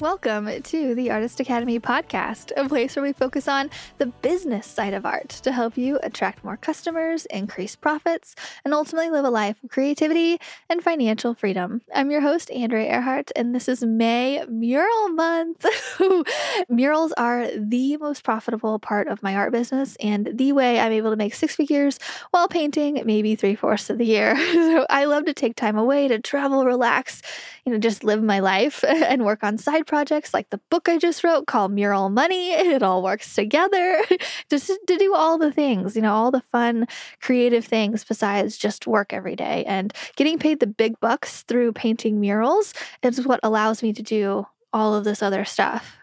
Welcome to the Artist Academy podcast, a place where we focus on the business side of art to help you attract more customers, increase profits, and ultimately live a life of creativity and financial freedom. I'm your host, Andrea Earhart, and this is May Mural Month. Murals are the most profitable part of my art business and the way I'm able to make six figures while painting maybe three fourths of the year. so I love to take time away to travel, relax, you know, just live my life and work on side projects like the book I just wrote called Mural Money. It all works together just to do all the things, you know, all the fun, creative things besides just work every day. And getting paid the big bucks through painting murals is what allows me to do all of this other stuff.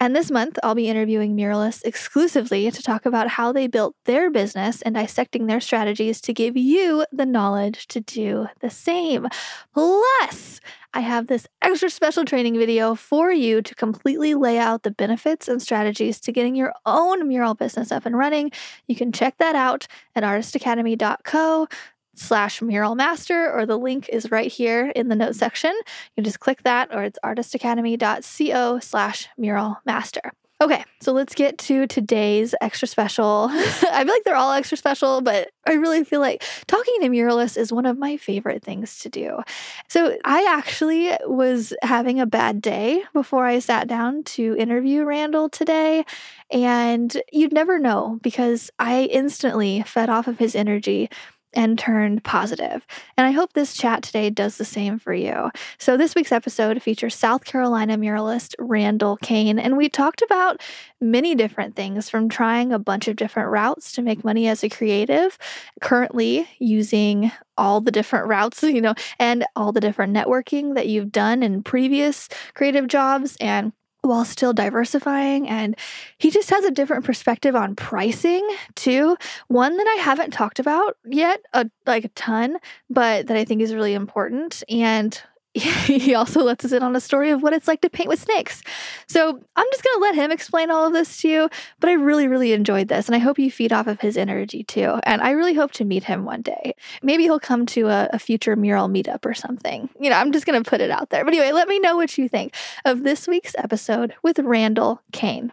And this month, I'll be interviewing muralists exclusively to talk about how they built their business and dissecting their strategies to give you the knowledge to do the same. Plus, I have this extra special training video for you to completely lay out the benefits and strategies to getting your own mural business up and running. You can check that out at artistacademy.co slash mural master or the link is right here in the notes section you just click that or it's artistacademy.co slash mural master Okay, so let's get to today's extra special. I feel like they're all extra special, but I really feel like talking to muralists is one of my favorite things to do. So I actually was having a bad day before I sat down to interview Randall today. And you'd never know because I instantly fed off of his energy and turned positive. And I hope this chat today does the same for you. So, this week's episode features South Carolina muralist Randall Kane, and we talked about many different things from trying a bunch of different routes to make money as a creative, currently using all the different routes, you know, and all the different networking that you've done in previous creative jobs and while still diversifying. And he just has a different perspective on pricing too. One that I haven't talked about yet, a, like a ton, but that I think is really important. And he also lets us in on a story of what it's like to paint with snakes. So I'm just going to let him explain all of this to you. But I really, really enjoyed this. And I hope you feed off of his energy too. And I really hope to meet him one day. Maybe he'll come to a, a future mural meetup or something. You know, I'm just going to put it out there. But anyway, let me know what you think of this week's episode with Randall Kane.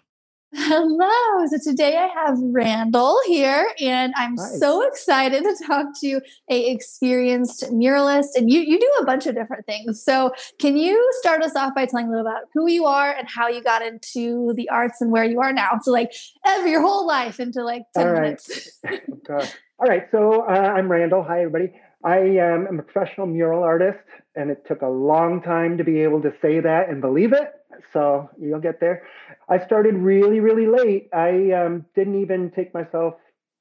Hello. So today I have Randall here, and I'm Hi. so excited to talk to a experienced muralist. And you you do a bunch of different things. So can you start us off by telling a little about who you are and how you got into the arts and where you are now? So like every your whole life into like ten All right. minutes. All right. So uh, I'm Randall. Hi everybody. I am a professional mural artist, and it took a long time to be able to say that and believe it. So you'll get there. I started really, really late. I um, didn't even take myself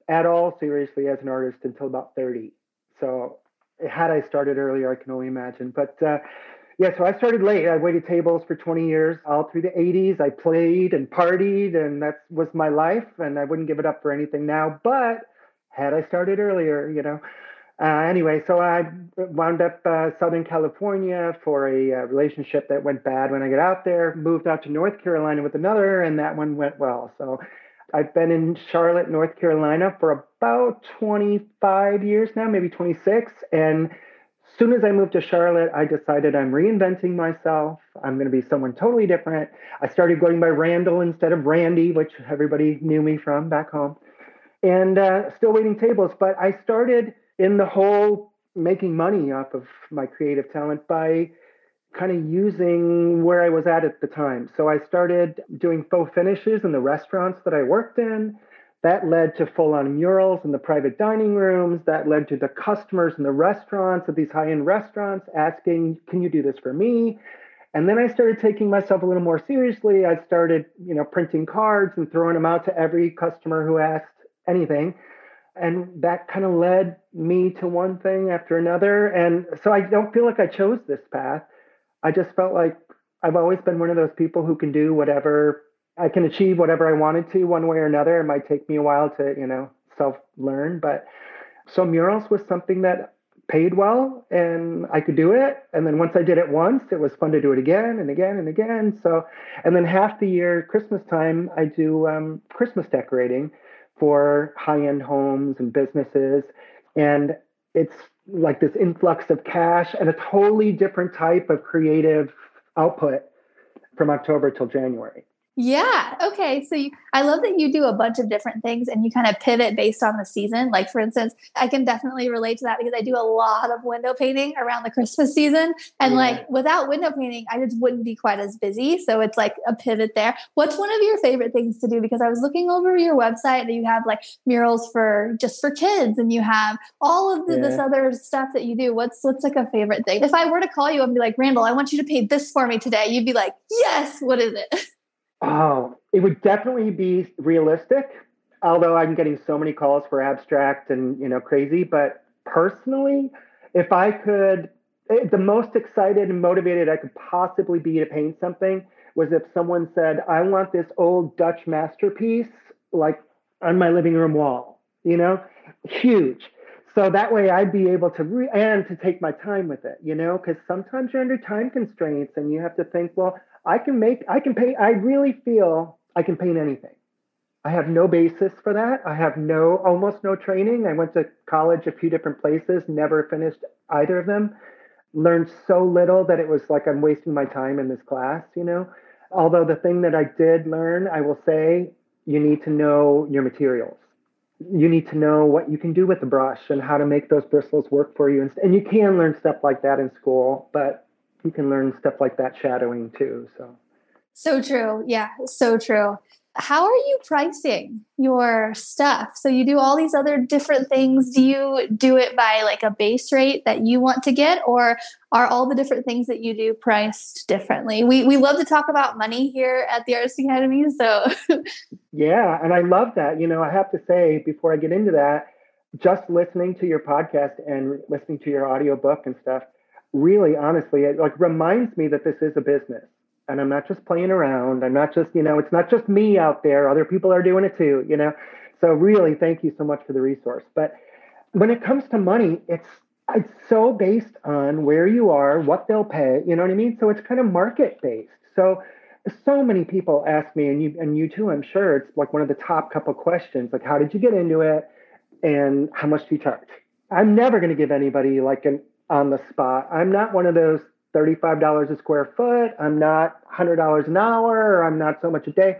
at all seriously as an artist until about 30. So had I started earlier, I can only imagine. But uh, yeah, so I started late. I waited tables for 20 years, all through the 80s. I played and partied, and that was my life. And I wouldn't give it up for anything now. But had I started earlier, you know, uh, anyway, so I wound up uh, Southern California for a uh, relationship that went bad when I got out there. Moved out to North Carolina with another, and that one went well. So I've been in Charlotte, North Carolina for about 25 years now, maybe 26. And soon as I moved to Charlotte, I decided I'm reinventing myself. I'm going to be someone totally different. I started going by Randall instead of Randy, which everybody knew me from back home, and uh, still waiting tables. But I started in the whole making money off of my creative talent by kind of using where I was at at the time. So I started doing faux finishes in the restaurants that I worked in. That led to full on murals in the private dining rooms. That led to the customers in the restaurants of these high end restaurants asking, Can you do this for me? And then I started taking myself a little more seriously. I started, you know, printing cards and throwing them out to every customer who asked anything and that kind of led me to one thing after another and so i don't feel like i chose this path. I just felt like i've always been one of those people who can do whatever i can achieve whatever i wanted to one way or another. It might take me a while to you know self learn but so murals was something that paid well and i could do it. And then once i did it once it was fun to do it again and again and again. So and then half the year christmas time i do um, christmas decorating for high end homes and businesses. And it's like this influx of cash and a totally different type of creative output from October till January. Yeah. Okay. So you, I love that you do a bunch of different things and you kind of pivot based on the season. Like, for instance, I can definitely relate to that because I do a lot of window painting around the Christmas season. And yeah. like, without window painting, I just wouldn't be quite as busy. So it's like a pivot there. What's one of your favorite things to do? Because I was looking over your website and you have like murals for just for kids and you have all of the, yeah. this other stuff that you do. What's, what's like a favorite thing? If I were to call you and be like, Randall, I want you to paint this for me today, you'd be like, yes, what is it? Oh, it would definitely be realistic. Although I'm getting so many calls for abstract and you know crazy, but personally, if I could, eh, the most excited and motivated I could possibly be to paint something was if someone said, "I want this old Dutch masterpiece like on my living room wall," you know, huge. So that way I'd be able to re- and to take my time with it, you know, because sometimes you're under time constraints and you have to think, well, I can make, I can paint, I really feel I can paint anything. I have no basis for that. I have no, almost no training. I went to college a few different places, never finished either of them. Learned so little that it was like I'm wasting my time in this class, you know. Although the thing that I did learn, I will say, you need to know your materials. You need to know what you can do with the brush and how to make those bristles work for you. And you can learn stuff like that in school, but you can learn stuff like that shadowing too. So so true. Yeah, so true. How are you pricing your stuff? So you do all these other different things. Do you do it by like a base rate that you want to get or are all the different things that you do priced differently? We we love to talk about money here at the Artist Academy, so Yeah, and I love that. You know, I have to say before I get into that, just listening to your podcast and listening to your audiobook and stuff, really honestly it like reminds me that this is a business and i'm not just playing around. I'm not just you know it's not just me out there. Other people are doing it too you know? So really thank you so much for the resource. But when it comes to money it's it's so based on where you are what they'll pay you know what i mean? So it's kind of market based so so many people ask me and you and you too i'm sure it's like one of the top couple questions like how did you get into it and how much do you charge? I'm never going to give anybody like an on the spot. I'm not one of those $35 a square foot. I'm not $100 an hour, or I'm not so much a day.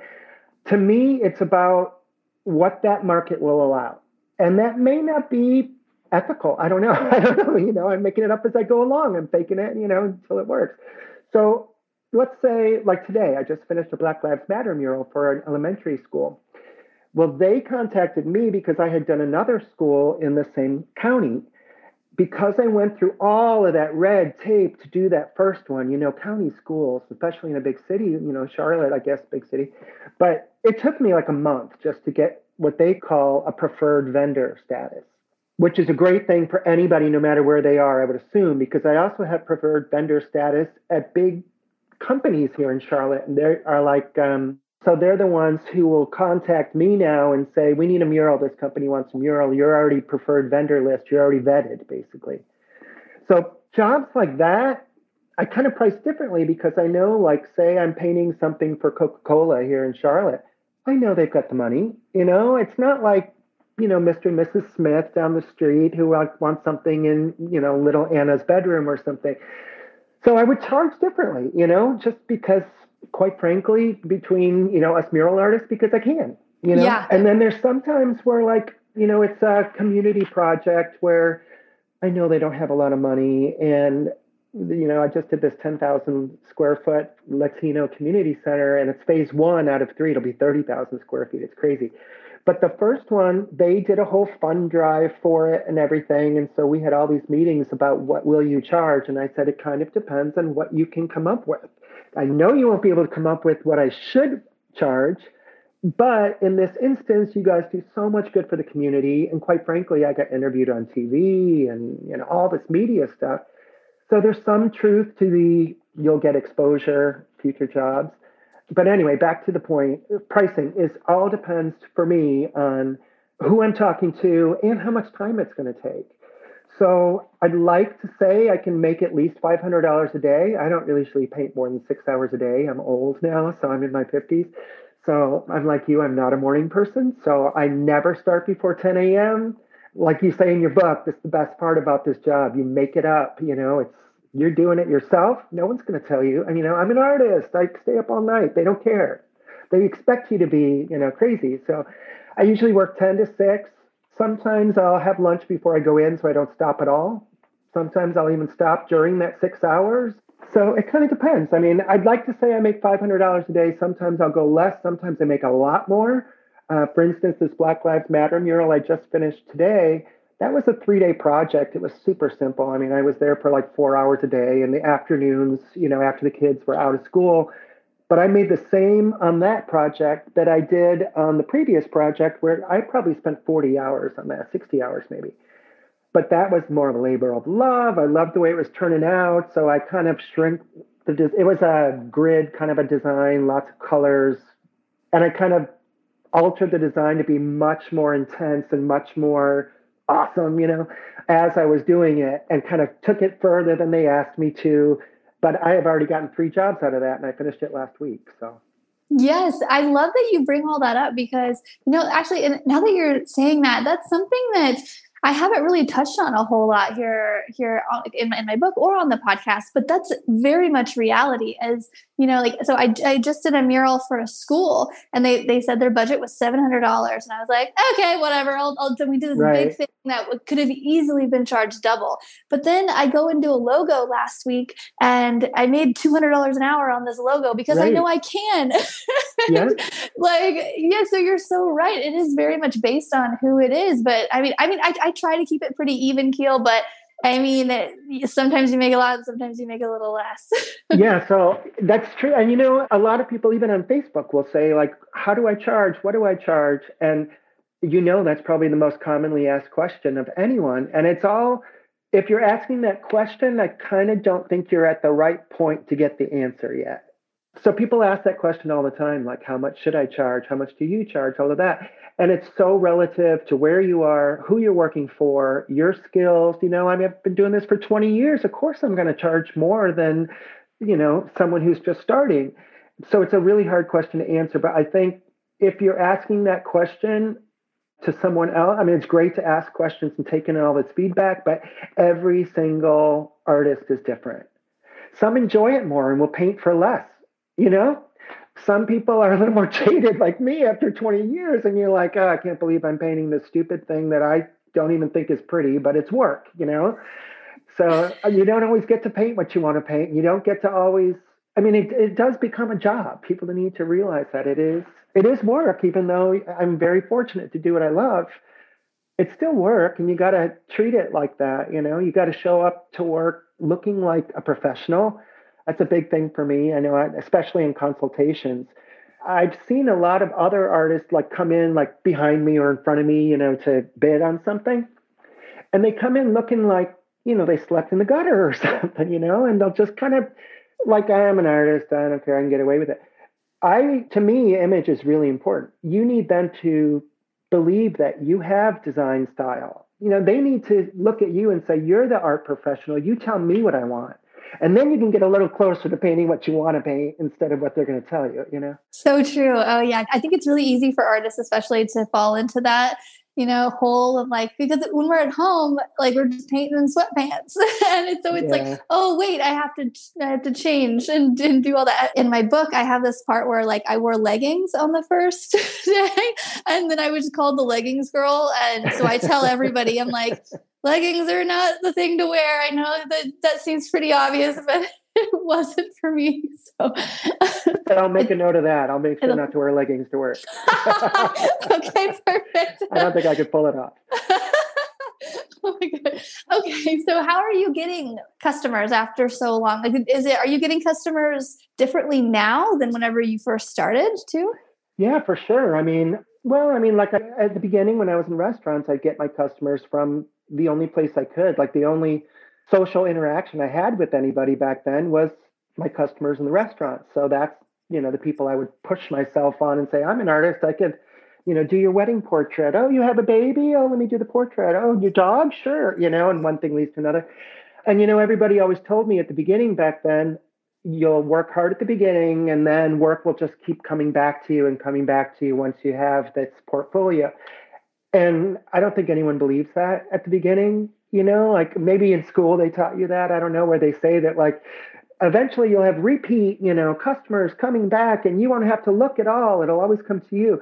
To me, it's about what that market will allow. And that may not be ethical. I don't know. I don't know. You know, I'm making it up as I go along. I'm faking it, you know, until it works. So let's say, like today, I just finished a Black Lives Matter mural for an elementary school. Well, they contacted me because I had done another school in the same county because I went through all of that red tape to do that first one, you know, county schools, especially in a big city, you know, Charlotte, I guess, big city. But it took me like a month just to get what they call a preferred vendor status, which is a great thing for anybody, no matter where they are, I would assume, because I also have preferred vendor status at big companies here in Charlotte. And they are like, um, so they're the ones who will contact me now and say, we need a mural. This company wants a mural. You're already preferred vendor list. You're already vetted, basically. So jobs like that, I kind of price differently because I know, like, say I'm painting something for Coca-Cola here in Charlotte. I know they've got the money. You know, it's not like, you know, Mr. and Mrs. Smith down the street who want something in, you know, little Anna's bedroom or something. So I would charge differently, you know, just because quite frankly, between, you know, us mural artists because I can, you know? Yeah. And then there's sometimes where like, you know, it's a community project where I know they don't have a lot of money and you know, I just did this 10,000 square foot Latino community center and it's phase one out of three. It'll be 30,000 square feet. It's crazy. But the first one, they did a whole fund drive for it and everything. And so we had all these meetings about what will you charge? And I said, it kind of depends on what you can come up with. I know you won't be able to come up with what I should charge, but in this instance, you guys do so much good for the community. And quite frankly, I got interviewed on TV and you know all this media stuff. So there's some truth to the you'll get exposure, future jobs. But anyway, back to the point, pricing is all depends for me on who I'm talking to and how much time it's going to take. So I'd like to say I can make at least $500 a day. I don't really usually paint more than six hours a day. I'm old now, so I'm in my 50s. So I'm like you, I'm not a morning person. So I never start before 10 a.m. Like you say in your book, that's the best part about this job. You make it up, you know, it's you're doing it yourself. No one's going to tell you. I mean, I'm an artist. I stay up all night. They don't care. They expect you to be, you know, crazy. So I usually work 10 to 6. Sometimes I'll have lunch before I go in so I don't stop at all. Sometimes I'll even stop during that six hours. So it kind of depends. I mean, I'd like to say I make $500 a day. Sometimes I'll go less. Sometimes I make a lot more. Uh, for instance, this Black Lives Matter mural I just finished today, that was a three day project. It was super simple. I mean, I was there for like four hours a day in the afternoons, you know, after the kids were out of school. But I made the same on that project that I did on the previous project, where I probably spent 40 hours on that, 60 hours maybe. But that was more of a labor of love. I loved the way it was turning out. So I kind of shrink the, it was a grid kind of a design, lots of colors. And I kind of altered the design to be much more intense and much more awesome, you know, as I was doing it and kind of took it further than they asked me to. But I have already gotten three jobs out of that and I finished it last week. So Yes, I love that you bring all that up because you know actually and now that you're saying that that's something that I haven't really touched on a whole lot here here in my, in my book or on the podcast, but that's very much reality. As you know, like so, I, I just did a mural for a school, and they they said their budget was seven hundred dollars, and I was like, okay, whatever. I'll, I'll we did this right. big thing that could have easily been charged double. But then I go and do a logo last week, and I made two hundred dollars an hour on this logo because right. I know I can. yes. like yeah, so you're so right. It is very much based on who it is, but I mean, I mean, I, I try to keep it pretty even keel, but I mean, it, sometimes you make a lot, and sometimes you make a little less. yeah, so that's true. And you know, a lot of people, even on Facebook, will say, like, how do I charge? What do I charge? And you know, that's probably the most commonly asked question of anyone. And it's all, if you're asking that question, I kind of don't think you're at the right point to get the answer yet. So people ask that question all the time, like, how much should I charge? How much do you charge? All of that. And it's so relative to where you are, who you're working for, your skills. You know, I mean, I've been doing this for 20 years. Of course, I'm going to charge more than, you know, someone who's just starting. So it's a really hard question to answer. But I think if you're asking that question to someone else, I mean, it's great to ask questions and take in all this feedback, but every single artist is different. Some enjoy it more and will paint for less, you know? some people are a little more jaded like me after 20 years and you're like oh, i can't believe i'm painting this stupid thing that i don't even think is pretty but it's work you know so uh, you don't always get to paint what you want to paint you don't get to always i mean it, it does become a job people need to realize that it is it is work even though i'm very fortunate to do what i love it's still work and you got to treat it like that you know you got to show up to work looking like a professional that's a big thing for me. I know, especially in consultations. I've seen a lot of other artists like come in like behind me or in front of me, you know, to bid on something. And they come in looking like, you know, they slept in the gutter or something, you know, and they'll just kind of like I am an artist, I don't care, I can get away with it. I to me, image is really important. You need them to believe that you have design style. You know, they need to look at you and say, You're the art professional. You tell me what I want and then you can get a little closer to painting what you want to paint instead of what they're going to tell you you know so true oh yeah i think it's really easy for artists especially to fall into that you know hole of like because when we're at home like we're just painting in sweatpants and it's, so it's yeah. like oh wait i have to i have to change and, and do all that in my book i have this part where like i wore leggings on the first day and then i was called the leggings girl and so i tell everybody i'm like leggings are not the thing to wear. I know that that seems pretty obvious, but it wasn't for me. So I'll make a note of that. I'll make sure not to wear leggings to work. okay, perfect. I don't think I could pull it off. oh my god. Okay, so how are you getting customers after so long? Like, is it are you getting customers differently now than whenever you first started too? Yeah, for sure. I mean, well, I mean, like at the beginning when I was in restaurants, I'd get my customers from the only place I could. Like the only social interaction I had with anybody back then was my customers in the restaurant. So that's, you know, the people I would push myself on and say, I'm an artist. I could, you know, do your wedding portrait. Oh, you have a baby? Oh, let me do the portrait. Oh, your dog? Sure. You know, and one thing leads to another. And, you know, everybody always told me at the beginning back then, you'll work hard at the beginning and then work will just keep coming back to you and coming back to you once you have this portfolio. And I don't think anyone believes that at the beginning. You know, like maybe in school they taught you that. I don't know where they say that like eventually you'll have repeat, you know, customers coming back and you won't have to look at all. It'll always come to you.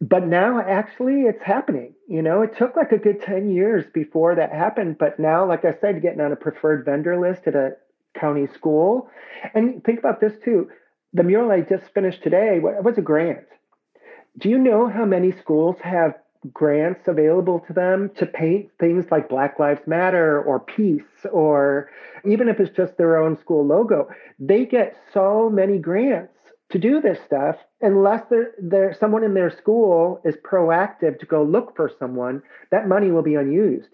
But now actually it's happening. You know, it took like a good 10 years before that happened. But now, like I said, getting on a preferred vendor list at a county school. And think about this too. The mural I just finished today was a grant. Do you know how many schools have grants available to them to paint things like Black Lives Matter or peace, or even if it's just their own school logo? They get so many grants to do this stuff unless there, there someone in their school is proactive to go look for someone that money will be unused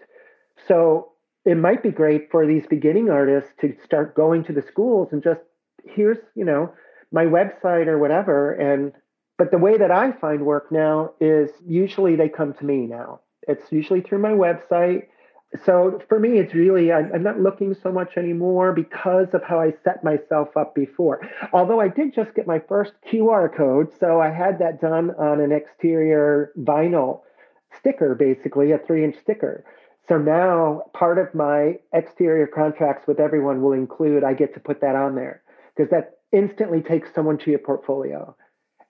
so it might be great for these beginning artists to start going to the schools and just here's you know my website or whatever and but the way that i find work now is usually they come to me now. It's usually through my website. So for me it's really I'm, not looking so much anymore because of how i set myself up before. Although i did just get my first qr code so i had that done on an exterior vinyl sticker basically a three inch sticker. So now part of my exterior contracts with everyone will include I get to put that on there because that instantly takes someone to your portfolio.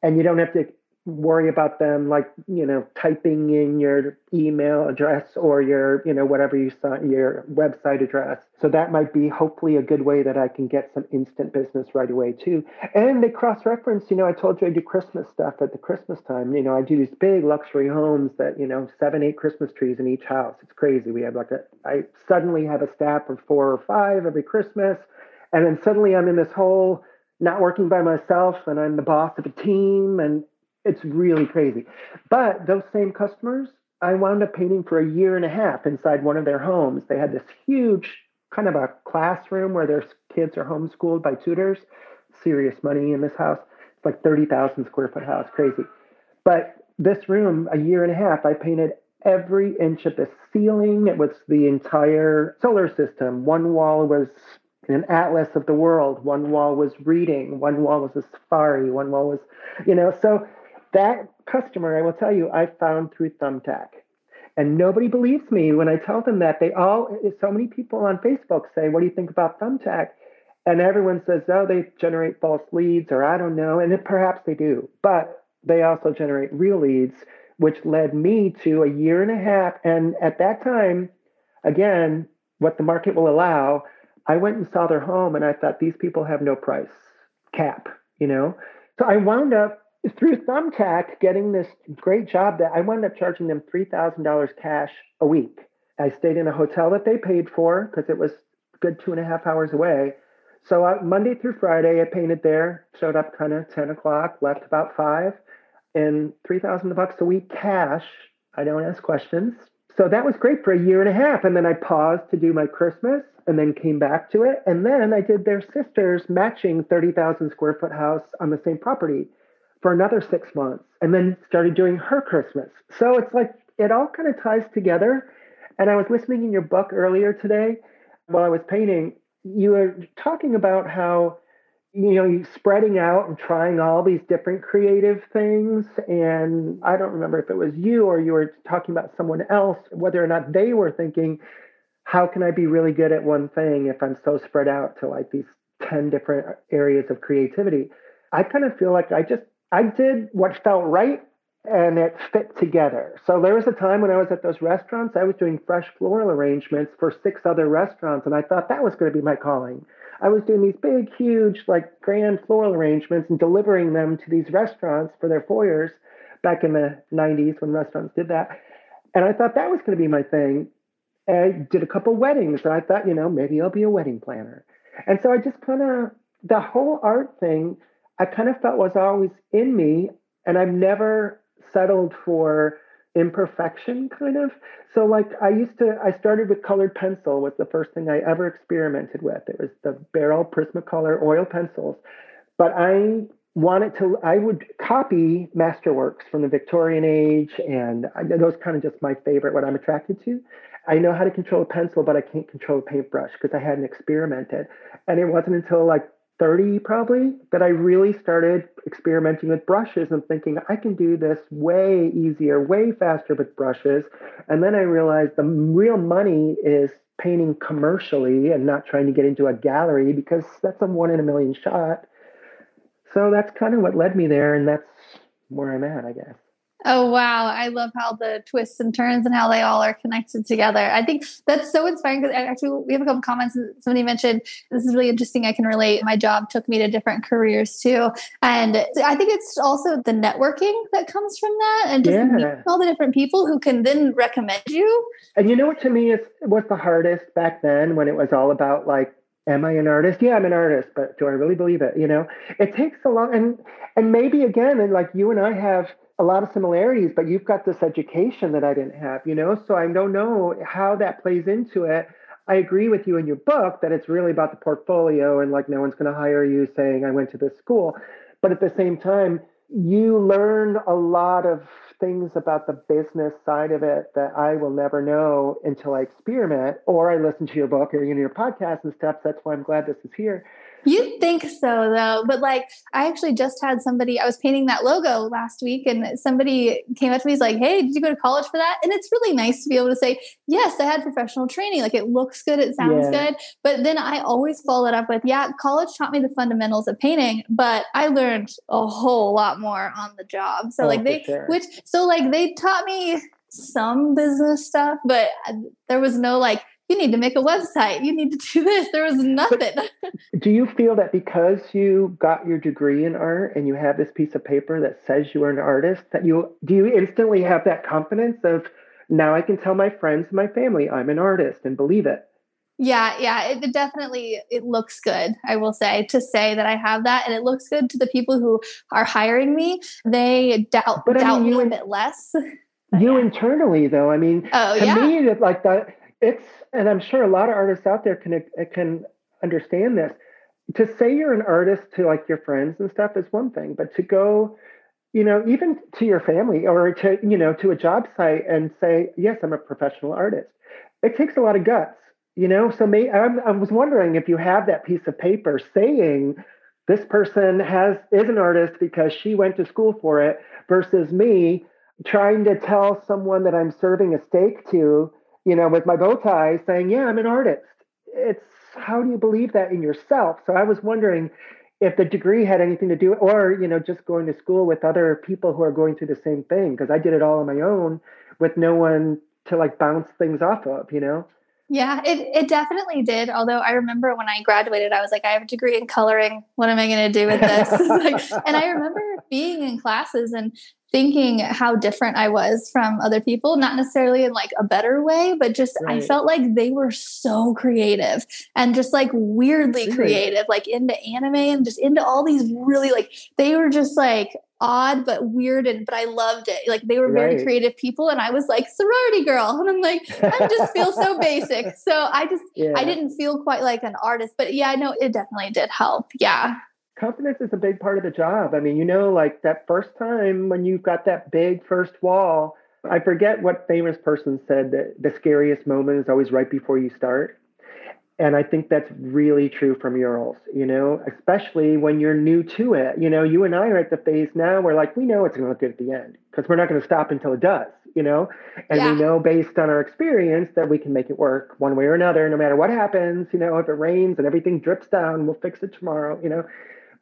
And you don't have to worry about them like you know typing in your email address or your you know whatever you saw your website address. So that might be hopefully a good way that i can get some instant business right away too. And they cross reference you know i told you i do christmas stuff at the christmas time. You know i do these big luxury homes that you know seven eight christmas trees in each house. It's crazy. We have like a i suddenly have a staff of four or five every christmas and then suddenly i'm in this whole not working by myself and I'm the boss of a team and it's really crazy. But those same customers, I wound up painting for a year and a half inside one of their homes. They had this huge kind of a classroom where their kids are homeschooled by tutors. Serious money in this house. It's like 30,000 square foot house, crazy. But this room, a year and a half, I painted every inch of the ceiling. It was the entire solar system. One wall was an atlas of the world. One wall was reading. One wall was a safari. One wall was, you know, so that customer, I will tell you, I found through Thumbtack. And nobody believes me when I tell them that. They all, so many people on Facebook say, What do you think about Thumbtack? And everyone says, Oh, they generate false leads, or I don't know. And perhaps they do. But they also generate real leads, which led me to a year and a half. And at that time, again, what the market will allow, I went and saw their home and I thought, These people have no price cap, you know? So I wound up through Thumbtack getting this great job that I wound up charging them $3,000 cash a week. I stayed in a hotel that they paid for because it was good two and a half hours away. So Monday through Friday, I painted there, showed up kind of 10 o'clock, left about five, and 3000 bucks a week cash. I don't ask questions. So that was great for a year and a half. And then I paused to do my Christmas and then came back to it. And then I did their sister's matching 30,000 square foot house on the same property for another six months and then started doing her Christmas. So it's like it all kind of ties together. And I was listening in your book earlier today while I was painting. You were talking about how you know spreading out and trying all these different creative things and i don't remember if it was you or you were talking about someone else whether or not they were thinking how can i be really good at one thing if i'm so spread out to like these 10 different areas of creativity i kind of feel like i just I did what felt right and it fit together. So there was a time when I was at those restaurants, I was doing fresh floral arrangements for six other restaurants, and I thought that was going to be my calling. I was doing these big, huge, like grand floral arrangements and delivering them to these restaurants for their foyers back in the 90s when restaurants did that. And I thought that was going to be my thing. And I did a couple weddings, and I thought, you know, maybe I'll be a wedding planner. And so I just kind of, the whole art thing I kind of felt was always in me, and I've never settled for imperfection kind of. So like i used to i started with colored pencil was the first thing i ever experimented with. It was the Berol prismacolor oil pencils. But i wanted to i would copy masterworks from the victorian age and I, those kind of just my favorite what i'm attracted to. I know how to control a pencil but i can't control a paintbrush because i hadn't experimented. And it wasn't until like 30 probably that I really started experimenting with brushes and thinking I can do this way easier, way faster with brushes. And then I realized the real money is painting commercially and not trying to get into a gallery because that's a one in a million shot. So that's kind of what led me there. And that's where I'm at, I guess. Oh wow, I love how the twists and turns and how they all are connected together. I think that's so inspiring because actually we have a couple comments. Somebody mentioned this is really interesting. I can relate. My job took me to different careers too, and I think it's also the networking that comes from that, and just yeah. all the different people who can then recommend you. And you know what to me is was the hardest back then when it was all about like am I an artist? Yeah, I'm an artist, but do I really believe it? You know, it takes a long and and maybe again, and like you and I have a lot of similarities, but you've got this education that I didn't have, you know, so I don't know how that plays into it. I agree with you in your book that it's really about the portfolio and like no one's going to hire you saying I went to this school. But at the same time, you learn a lot of things about the business side of it that I will never know until I experiment or I listen to your book or you know, your podcast and stuff. That's why I'm glad this is here. You'd think so though, but like I actually just had somebody I was painting that logo last week and somebody came up to me he's like, "Hey, did you go to college for that?" And it's really nice to be able to say, "Yes, I had professional training. Like it looks good, it sounds yeah. good." But then I always follow it up with, "Yeah, college taught me the fundamentals of painting, but I learned a whole lot more on the job." So oh, like they sure. which so like they taught me some business stuff, but uh, there was no like you need to make a website. You need to do this. There was nothing. do you feel that because you got your degree in art and you have this piece of paper that says you are an artist, that you do you instantly have that confidence of now I can tell my friends, and my family, I'm an artist and believe it? Yeah, yeah, it definitely it looks good. I will say to say that I have that, and it looks good to the people who are hiring me. They doubt but doubt I mean, me a bit less. you yeah. internally, though, I mean, oh, to yeah. me, like that it's and i'm sure a lot of artists out there can uh, can understand this. To say you're an artist to like your friends and stuff is one thing but to go you know even to your family or to you know to a job site and say yes i'm a professional artist. It takes a lot of guts you know? So may, I'm, i was wondering if you have that piece of paper saying this person has is an artist because she went to school for it versus me trying to tell someone that i'm serving a steak to you know, with my bow tie saying, yeah, I'm an artist. It's how do you believe that in yourself? So I was wondering if the degree had anything to do, or, you know, just going to school with other people who are going through the same thing, because I did it all on my own with no one to like bounce things off of, you know? Yeah, it, it definitely did. Although I remember when I graduated, I was like, I have a degree in coloring. What am I going to do with this? like, and I remember being in classes and thinking how different I was from other people, not necessarily in like a better way, but just right. I felt like they were so creative and just like weirdly really? creative, like into anime and just into all these really like they were just like odd but weird and but I loved it. Like they were very right. creative people and I was like sorority girl and I'm like I just feel so basic. So I just yeah. I didn't feel quite like an artist, but yeah, no, it definitely did help. Yeah confidence is a big part of the job. I mean, you know, like that first time when you've got that big first wall, I forget what famous person said that the scariest moment is always right before you start. And I think that's really true for murals, you know, especially when you're new to it. You know, you and I are at the phase now where like we know it's going to look good at the end because we're not going to stop until it does, you know, and yeah. we know based on our experience that we can make it work one way or another, no matter what happens. You know, if it rains and everything drips down, we'll fix it tomorrow, you know.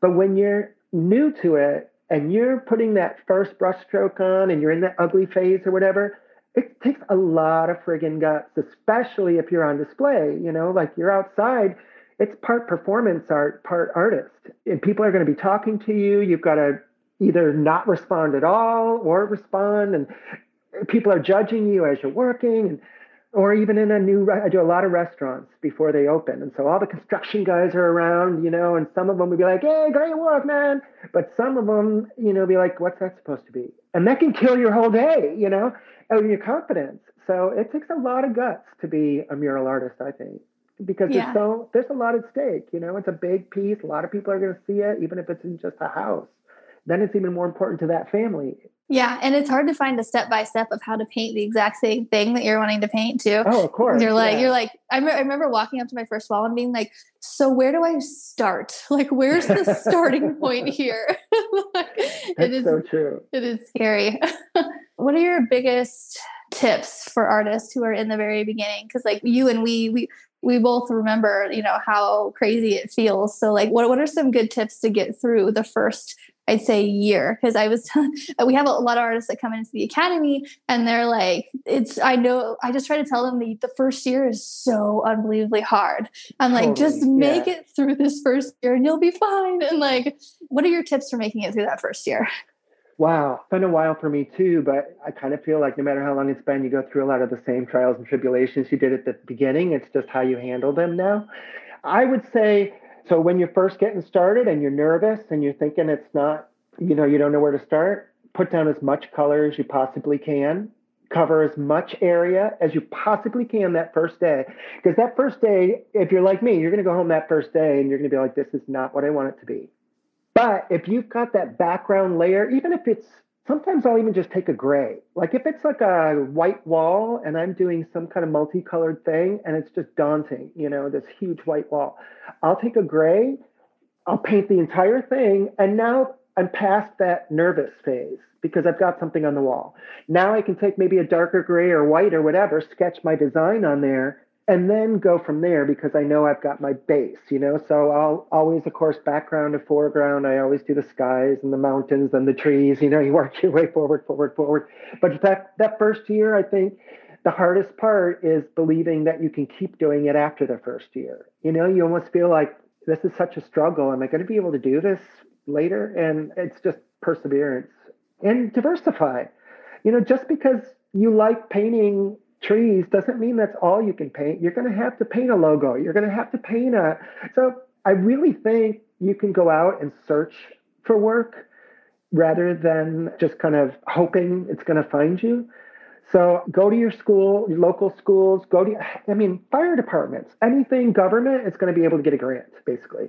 But when you're new to it and you're putting that first brushstroke on and you're in that ugly phase or whatever, it takes a lot of friggin' guts, especially if you're on display. You know, like you're outside, it's part performance art, part artist. And people are going to be talking to you. You've got to either not respond at all or respond. And people are judging you as you're working. And or even in a new i do a lot of restaurants before they open. And so all the construction guys are around you know and some of them would be like hey great work man. But some of them you know be like what's that supposed to be? And that can kill your whole day you know and your confidence. So it takes a lot of guts to be a mural artist i think because yeah. there's so there's a lot at stake you know? It's a big piece. A lot of people are going to see it even if it's in just a house. Then it's even more important to that family. Yeah, and it's hard to find a step by step of how to paint the exact same thing that you're wanting to paint too. Oh, of course. You're like, yeah. you're like, I, me- I remember walking up to my first wall and being like, so where do I start? Like, where's the starting point here? like, it is, so true. it is scary. what are your biggest tips for artists who are in the very beginning? Because like you and we, we we both remember, you know, how crazy it feels. So like what what are some good tips to get through the first I'd say a year because I was we have a lot of artists that come into the academy and they're like it's I know I just try to tell them the, the first year is so unbelievably hard. I'm like Totally, just make yeah. it through this first year and you'll be fine. And like what are your tips for making it through that first year? Wow, it's been a while for me too, but I kind of feel like no matter how long it's been, you go through a lot of the same trials and tribulations you did at the beginning. It's just how you handle them now. I would say so when you're first getting started and you're nervous and you're thinking it's not, you know, you don't know where to start, put down as much color as you possibly can. Cover as much area as you possibly can that first day. Because that first day, if you're like me, you're going to go home that first day and you're going to be like, this is not what I want it to be. But if you've got that background layer, even if it's sometimes I'll even just take a gray. Like if it's like a white wall and I'm doing some kind of multicolored thing and it's just daunting, you know, this huge white wall, I'll take a gray, I'll paint the entire thing, and now I'm past that nervous phase because I've got something on the wall. Now I can take maybe a darker gray or white or whatever, sketch my design on there, and then go from there because I know I've got my base, you know. So I'll always, of course, background to foreground. I always do the skies and the mountains and the trees. You know, you work your way forward, forward, forward. But that that first year, I think the hardest part is believing that you can keep doing it after the first year. You know, you almost feel like this is such a struggle. Am I going to be able to do this later? And it's just perseverance and diversify. You know, just because you like painting trees doesn't mean that's all you can paint. You're going to have to paint a logo. You're going to have to paint a. So I really think you can go out and search for work rather than just kind of hoping it's going to find you. So go to your school, your local schools, go to, I mean, fire departments, anything government, it's going to be able to get a grant, basically.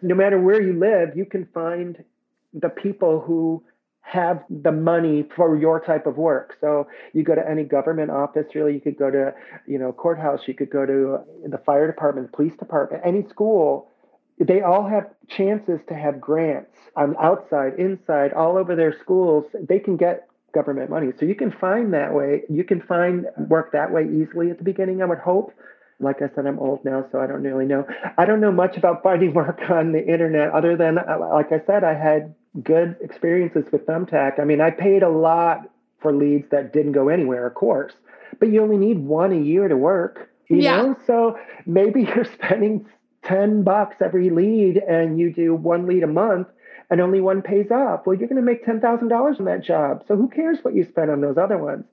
No matter where you live, you can find the people who have the money for your type of work. So you go to any government office, really, you could go to, you know, courthouse, you could go to the fire department, police department, any school. They all have chances to have grants on outside, inside, all over their schools. They can get government money. So you can find that way. You can find work that way easily at the beginning, I would hope. Like I said, I'm old now, so I don't really know. I don't know much about finding work on the internet other than, like I said, I had good experiences with Thumbtack. I mean, I paid a lot for leads that didn't go anywhere, of course, but you only need one a year to work, you Yeah. know? So maybe you're spending 10 bucks every lead and you do one lead a month and only one pays off. Well, you're going to make $10,000 on that job. So who cares what you spend on those other ones?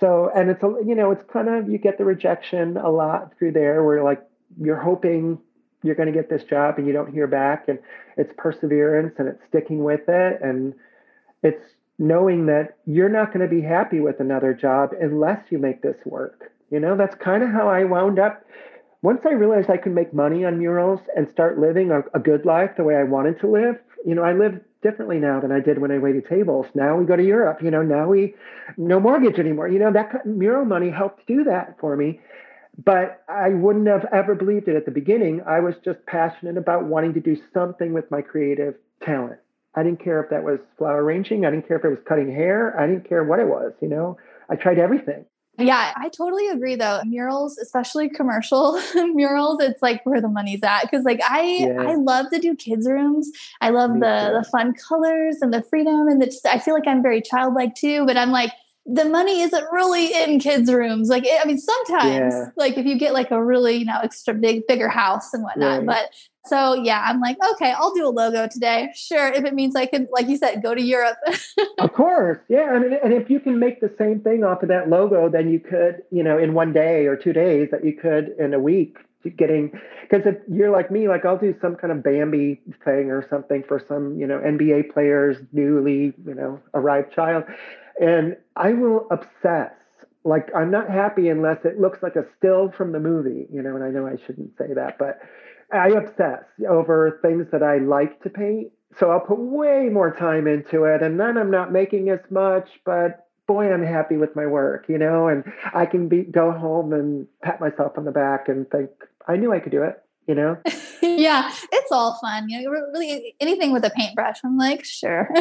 So, and it's, a you know, it's kind of, you get the rejection a lot through there where like you're hoping you're going to get this job and you don't hear back. And it's perseverance and it's sticking with it. And it's knowing that you're not going to be happy with another job unless you make this work. You know, that's kind of how I wound up. Once I realized I could make money on murals and start living a, a good life the way I wanted to live, you know, I live differently now than I did when I waited tables. Now we go to Europe, you know, now we no mortgage anymore. You know, that mural money helped do that for me. But I wouldn't have ever believed it at the beginning. I was just passionate about wanting to do something with my creative talent. I didn't care if that was flower arranging. I didn't care if it was cutting hair. I didn't care what it was, you know. I tried everything. Yeah, I totally agree though. Murals, especially commercial murals, it's like where the money's at. Cause like I Yeah. I love to do kids' rooms. I love Me the too. the fun colors and the freedom and the just I feel like I'm very childlike too, but I'm like the money isn't really in kids' rooms. Like I mean, sometimes Yeah. like if you get like a really, you know, extra big bigger house and whatnot. Right. But so yeah, I'm like, okay, I'll do a logo today. Sure. If it means I can, like you said, go to Europe. Of course, yeah, and and if you can make the same thing off of that logo, then you could, you know, in one day or two days, that you could in a week, getting because if you're like me, like I'll do some kind of Bambi thing or something for some, you know, NBA players, newly, you know, arrived child, and I will obsess. Like I'm not happy unless it looks like a still from the movie, you know, and I know I shouldn't say that, but I obsess over things that I like to paint So I'll put way more time into it. And then I'm not making as much, but boy, I'm happy with my work, you know, and I can be go home and pat myself on the back and think, I knew I could do it you know? yeah, it's all fun. You know, really anything with a paintbrush. I'm like, sure.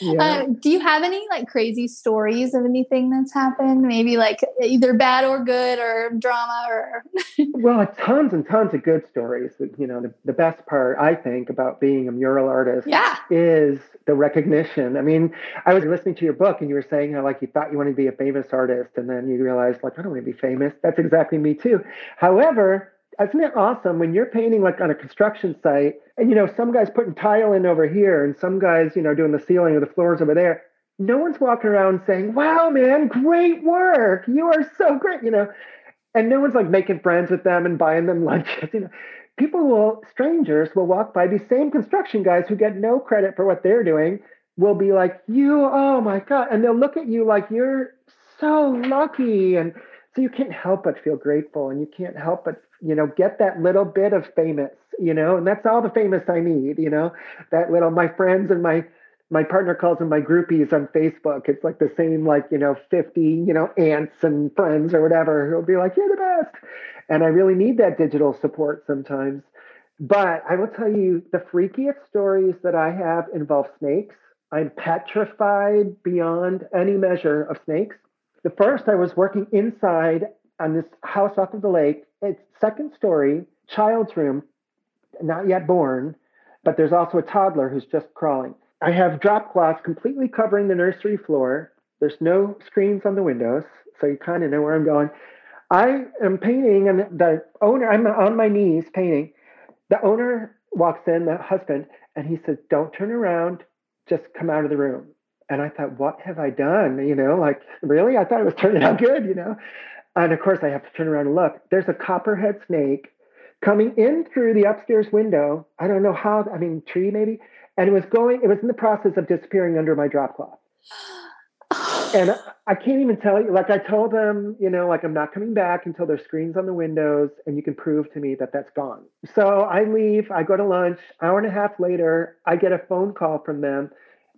Yeah. Uh, do you have any like crazy stories of anything that's happened? Maybe like either bad or good or drama or. well, tons and tons of good stories. You know, the, the best part I think about being a mural artist yeah. is the recognition. I mean, I was listening to your book and you were saying how like you thought you wanted to be a famous artist and then you realized like I don't want to be famous. That's exactly me too. However, isn't it awesome when you're painting like on a construction site and you know some guys putting tile in over here and some guys you know doing the ceiling or the floors over there. No one's walking around saying wow man great work. You are so great you know? And no one's like making friends with them and buying them lunches you know? People will strangers will walk by these same construction guys who get no credit for what they're doing will be like you oh my god and they'll look at you like you're so lucky and so you can't help but feel grateful and you can't help but you know, get that little bit of famous, you know, and that's all the famous I need, you know, that little, my friends and my, my partner calls them my groupies on Facebook. It's like the same, like, you know, 50, you know, aunts and friends or whatever who'll be like, you're the best. And I really need that digital support sometimes. But I will tell you the freakiest stories that I have involve snakes. I'm petrified beyond any measure of snakes. The first, I was working inside on this house off of the lake. It's second story, child's room, not yet born, but there's also a toddler who's just crawling. I have drop cloths completely covering the nursery floor. There's no screens on the windows, so you kind of know where I'm going. I am painting, and the owner, I'm on my knees painting. The owner walks in, the husband, and he says, Don't turn around, just come out of the room. And I thought, What have I done? You know, like, really? I thought it was turning out good, you know? And of course, I have to turn around and look. There's a copperhead snake coming in through the upstairs window. I don't know how, I mean, tree maybe. And it was going, it was in the process of disappearing under my drop cloth. and I can't even tell you, like I told them, you know, like I'm not coming back until there's screens on the windows and you can prove to me that that's gone. So I leave, I go to lunch. Hour and a half later, I get a phone call from them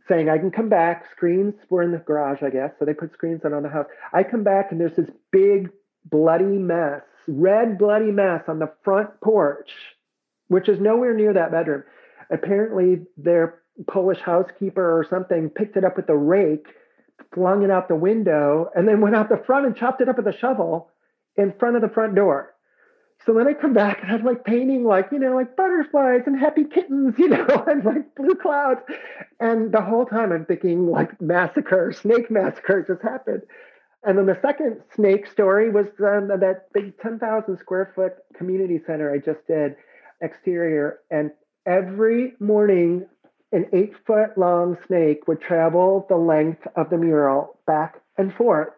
saying I can come back. Screens were in the garage, I guess. So they put screens on on the house. I come back and there's this big bloody mess, red bloody mess on the front porch, which is nowhere near that bedroom. Apparently, their Polish housekeeper or something picked it up with a rake, flung it out the window, and then went out the front and chopped it up with a shovel in front of the front door. So then I come back and I'm like painting like, you know, like butterflies and happy kittens, you know, and like blue clouds. And the whole time I'm thinking like massacre, snake massacre just happened. And then the second snake story was um, that big 10,000 square foot community center I just did exterior. And every morning, an eight foot long snake would travel the length of the mural back and forth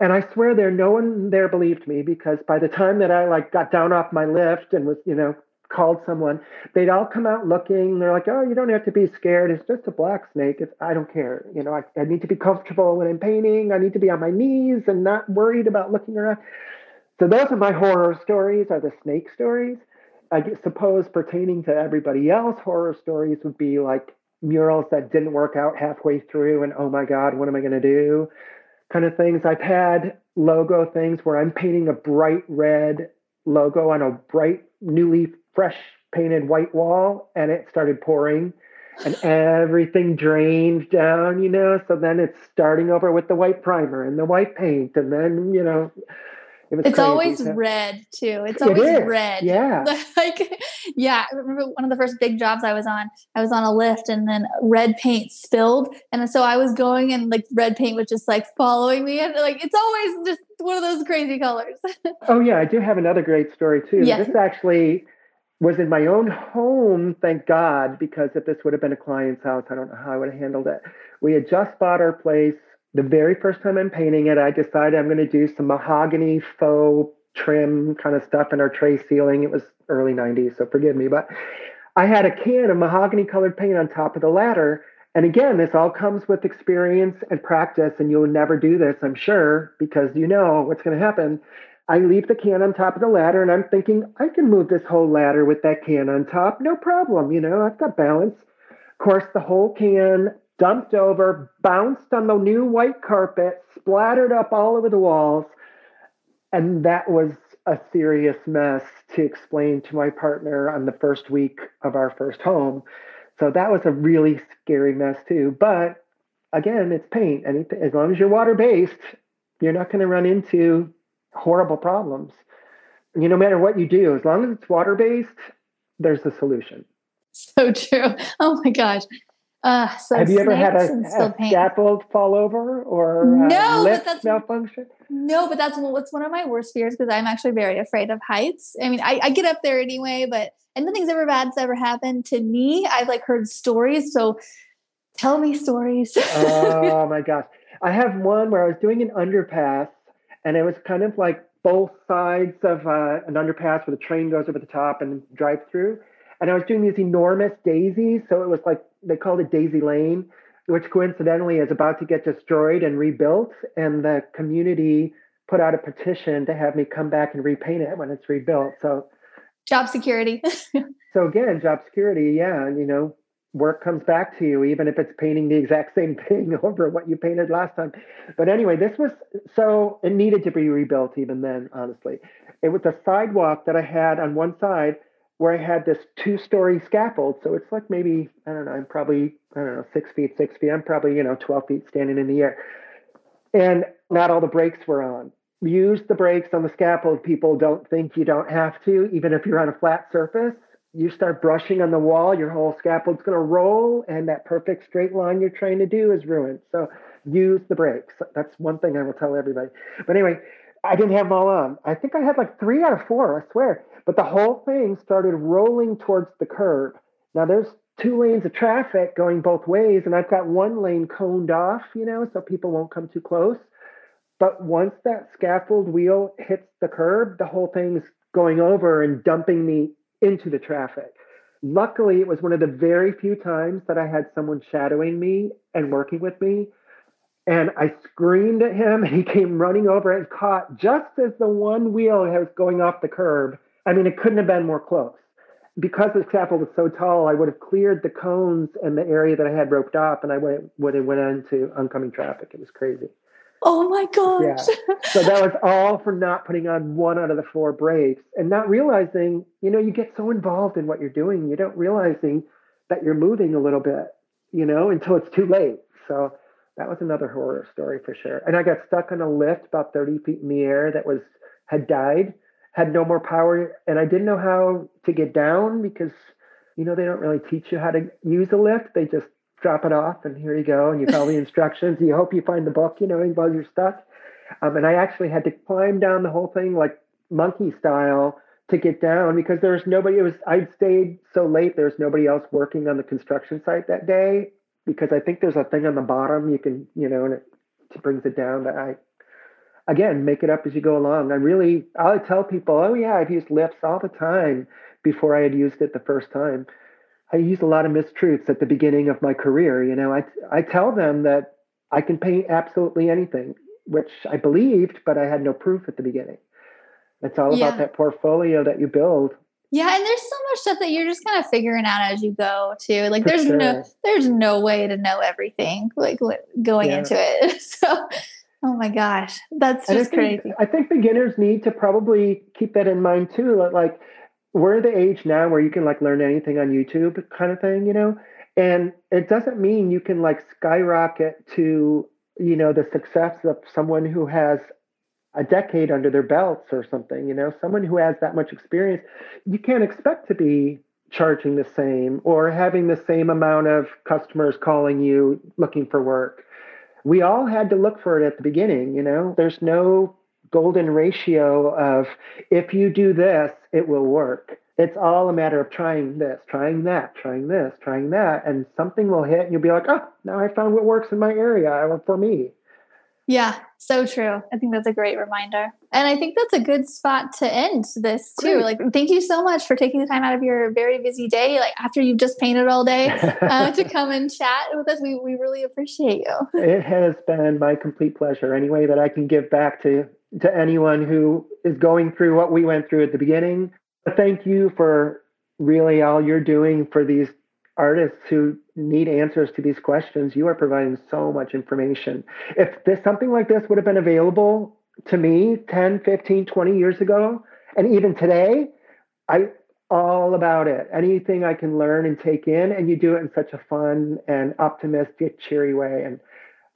and I swear there, no one there believed me because by the time that I like got down off my lift and was, you know, called someone, they'd all come out looking. They're like, "Oh, you don't have to be scared. It's just a black snake. It's I don't care. You know, I, I need to be comfortable when I'm painting. I need to be on my knees and not worried about looking around." So those are my horror stories. Are the snake stories? I suppose pertaining to everybody else, horror stories would be like murals that didn't work out halfway through, and oh my God, what am I going to do? Kind of things. I've had logo things where I'm painting a bright red logo on a bright, newly fresh painted white wall, and it started pouring and everything drained down, you know. So then it's starting over with the white primer and the white paint, and then, you know, it it's crazy. always red too. It's always it red. Yeah. like, yeah. I remember one of the first big jobs I was on, I was on a lift and then red paint spilled. And so I was going and like red paint was just like following me. And like, it's always just one of those crazy colors. oh, yeah. I do have another great story too. Yes. This actually was in my own home, thank God, because if this would have been a client's house, I don't know how I would have handled it. We had just bought our place the very first time I'm painting it, I decided I'm going to do some mahogany faux trim kind of stuff in our tray ceiling. It was early 90s, so forgive me. But I had a can of mahogany colored paint on top of the ladder. And again, this all comes with experience and practice, and you'll never do this, I'm sure, because you know what's going to happen. I leave the can on top of the ladder, and I'm thinking, I can move this whole ladder with that can on top, no problem. You know, I've got balance. Of course, the whole can dumped over, bounced on the new white carpet, splattered up all over the walls. And that was a serious mess to explain to my partner on the first week of our first home. So that was a really scary mess too. But again, it's paint. And as long as you're water based, you're not going to run into horrible problems. You no matter what you do, as long as it's water based, there's a solution. So true. Oh my gosh. Uh, so Have you ever had a, a scaffold fall over or no, lift but that's, malfunction? No, but that's what's one of my worst fears because I'm actually very afraid of heights. I mean, I, I, get up there anyway, but and nothing's ever bad's ever happened to me. I've like heard stories, so tell me stories. oh my gosh, I have one where I was doing an underpass, and it was kind of like both sides of uh, an underpass where the train goes over the top and drive through. And I was doing these enormous daisies, so it was like they called it Daisy Lane, which coincidentally is about to get destroyed and rebuilt. And the community put out a petition to have me come back and repaint it when it's rebuilt. So job security. so again, job security, yeah, and you know, work comes back to you, even if it's painting the exact same thing over what you painted last time. But anyway, this was so it needed to be rebuilt even then, honestly. It was a sidewalk that I had on one side where I had this two story scaffold. So it's like maybe, I don't know, I'm probably, I don't know, six feet, six feet. I'm probably, you know, 12 feet standing in the air. And not all the brakes were on. Use the brakes on the scaffold. People don't think you don't have to, even if you're on a flat surface. You start brushing on the wall, your whole scaffold's going to roll, and that perfect straight line you're trying to do is ruined. So use the brakes. That's one thing I will tell everybody. But anyway, I didn't have them all on. I think I had like three out of four, I swear. But the whole thing started rolling towards the curb. Now there's two lanes of traffic going both ways, and I've got one lane coned off, you know, so people won't come too close. But once that scaffold wheel hits the curb, the whole thing's going over and dumping me into the traffic. Luckily, it was one of the very few times that I had someone shadowing me and working with me and I screamed at him, and he came running over and caught just as the one wheel was going off the curb. I mean, it couldn't have been more close. Because the scaffold was so tall, I would have cleared the cones and the area that I had roped off, and I would, would have went into oncoming traffic. It was crazy. Oh my gosh. Yeah. So that was all for not putting on one out of the four brakes and not realizing, you know, you get so involved in what you're doing, you don't realizing that you're moving a little bit, you know, until it's too late. So that was another horror story for sure. And I got stuck on a lift about 30 feet in the air that was had died, had no more power, and I didn't know how to get down because you know they don't really teach you how to use a lift. They just drop it off and here you go, and you follow the instructions. You hope you find the book, you know, while you're stuck. Um, and I actually had to climb down the whole thing like monkey style to get down because there was nobody. It was I'd stayed so late. There was nobody else working on the construction site that day, because I think there's a thing on the bottom you can, you know, and it, it brings it down. But I, again, make it up as you go along. I really, I tell people, oh yeah, I've used lifts all the time before I had used it the first time. I use a lot of mistruths at the beginning of my career. You know, I I tell them that I can paint absolutely anything, which I believed, but I had no proof at the beginning. It's all yeah. about that portfolio that you build yeah, and there's so much stuff that you're just kind of figuring out as you go too. Like For there's sure. no there's no way to know everything like going yeah. into it. So oh my gosh, that's just I think, crazy. I think beginners need to probably keep that in mind too. Like we're the age now where you can like learn anything on YouTube kind of thing, you know? And it doesn't mean you can like skyrocket to, you know, the success of someone who has a decade under their belts or something, you know, someone who has that much experience, you can't expect to be charging the same or having the same amount of customers calling you looking for work. We all had to look for it at the beginning, you know. There's no golden ratio of if you do this, it will work. It's all a matter of trying this, trying that, trying this, trying that, and something will hit and you'll be like, oh, now I found what works in my area or for me. Yeah, so true. I think that's a great reminder. And I think that's a good spot to end this too. Great. Like, thank you so much for taking the time out of your very busy day, like after you've just painted all day, uh, to come and chat with us. We, we really appreciate you. It has been my complete pleasure. Any way that I can give back to, to anyone who is going through what we went through at the beginning. Thank you for really all you're doing for these artists who need answers to these questions, you are providing so much information. If this something like this would have been available to me 10, 15, 20 years ago, and even today, I all about it. Anything I can learn and take in, and you do it in such a fun and optimistic, cheery way. And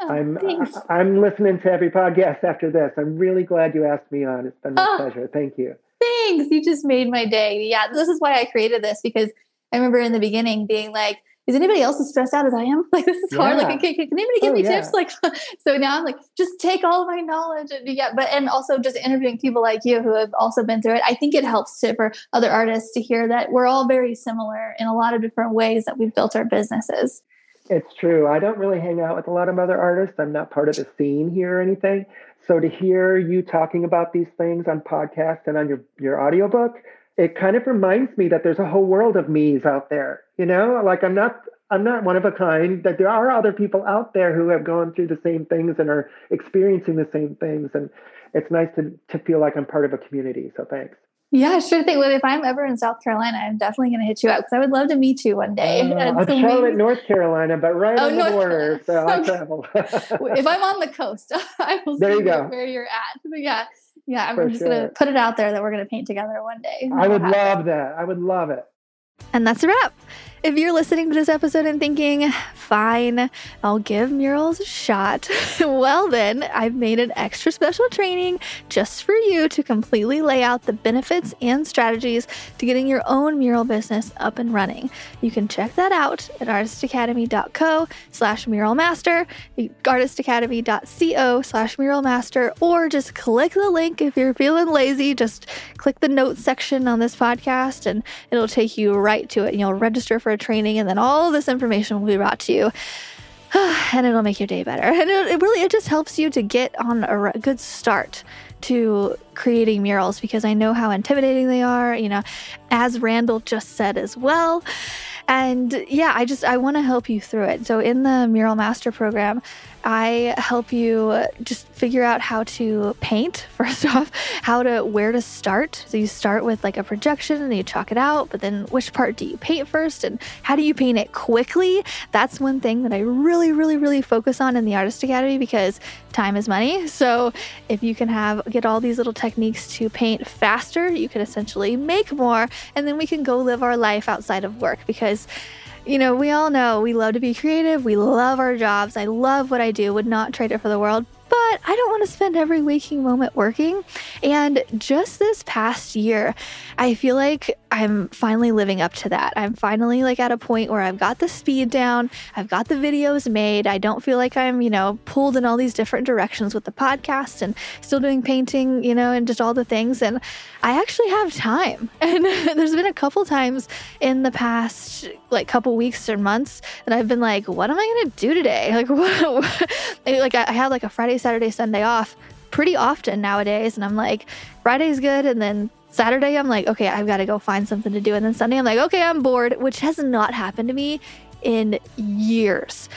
oh, I'm uh, thanks. I'm listening to every podcast after this. I'm really glad you asked me on. It's been my oh, pleasure. Thank you. Thanks. You just made my day. Yeah, this is why I created this because I remember in the beginning being like, is anybody else as stressed out as I am? Like this is yeah. hard. Like, can, can anybody give oh, me yeah. tips? Like, so now I'm like, just take all of my knowledge and yeah. But and also just interviewing people like you who have also been through it. I think it helps to, for other artists to hear that we're all very similar in a lot of different ways that we've built our businesses. It's true. I don't really hang out with a lot of other artists. I'm not part of the scene here or anything. So to hear you talking about these things on podcast and on your your audiobook, it kind of reminds me that there's a whole world of me's out there. You know, like I'm not I'm not one of a kind. That there are other people out there who have gone through the same things and are experiencing the same things, and it's nice to to feel like I'm part of a community. So thanks. Yeah, sure thing. Well, if I'm ever in South Carolina, I'm definitely going to hit you up because I would love to meet you one day. Uh, I'm so Charlotte, North Carolina, but right oh, on the border, so I travel. if I'm on the coast, I will there see you go. where you're at. But yeah, yeah, I'm just sure. going to put it out there that we're going to paint together one day. I would love that. I would love it. And that's a wrap. If you're listening to this episode and thinking, fine, I'll give murals a shot, well, then I've made an extra special training just for you to completely lay out the benefits and strategies to getting your own mural business up and running. You can check that out at artistacademy.co slash muralmaster, artistacademy.co slash muralmaster, or just click the link if you're feeling lazy. Just click the notes section on this podcast and it'll take you right to it and you'll register for for training, and then all this information will be brought to you. and it'll make your day better. And it, it really, it just helps you to get on a good start to creating murals because I know how intimidating they are, you know, as Randall just said as well. And yeah, I just I want to help you through it. So in the Mural Master program, I help you just figure out how to paint first off, how to where to start. So you start with like a projection and you chalk it out, but then which part do you paint first and how do you paint it quickly? That's one thing that I really really really focus on in the Artist Academy because time is money. So if you can have get all these little techniques to paint faster, you can essentially make more and then we can go live our life outside of work because you know, we all know we love to be creative. We love our jobs. I love what I do, would not trade it for the world but I don't want to spend every waking moment working. And just this past year, I feel like I'm finally living up to that. I'm finally like at a point where I've got the speed down, I've got the videos made. I don't feel like I'm, you know, pulled in all these different directions with the podcast and still doing painting, you know, and just all the things. And I actually have time. And there's been a couple times in the past like couple weeks or months that I've been like, what am I going to do today? Like what, like I had like a Friday Saturday, Sunday off pretty often nowadays. And I'm like, Friday's good. And then Saturday, I'm like, okay, I've got to go find something to do. And then Sunday, I'm like, okay, I'm bored, which has not happened to me in years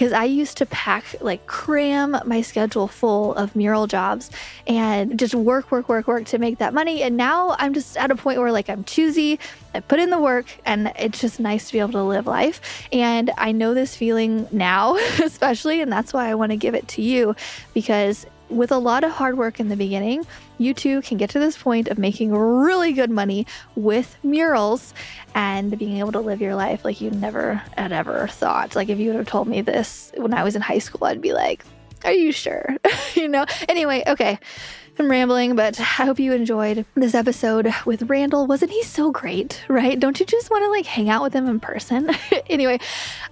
because I used to pack, like, cram my schedule full of mural jobs and just work, work, work, work to make that money. And now I'm just at a point where, like, I'm choosy, I put in the work, and it's just nice to be able to live life. And I know this feeling now, especially, and that's why I want to give it to you because with a lot of hard work in the beginning, you too can get to this point of making really good money with murals and being able to live your life like you never had ever thought. Like if you would have told me this when I was in high school, I'd be like, are you sure? you know? Anyway, okay. I'm rambling, but I hope you enjoyed this episode with Randall. Wasn't he so great, right? Don't you just want to like hang out with him in person? anyway,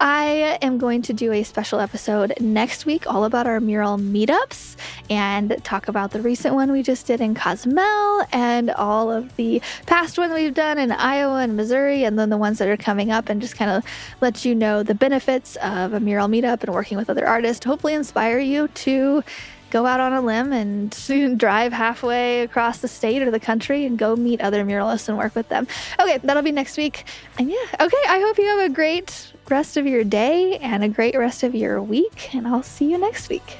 I am going to do a special episode next week all about our mural meetups and talk about the recent one we just did in Cozumel and all of the past ones we've done in Iowa and Missouri and then the ones that are coming up and just kind of let you know the benefits of a mural meetup and working with other artists. Hopefully inspire you to go out on a limb and drive halfway across the state or the country and go meet other muralists and work with them. Okay, that'll be next week. And yeah, okay, I hope you have a great rest of your day and a great rest of your week, and I'll see you next week.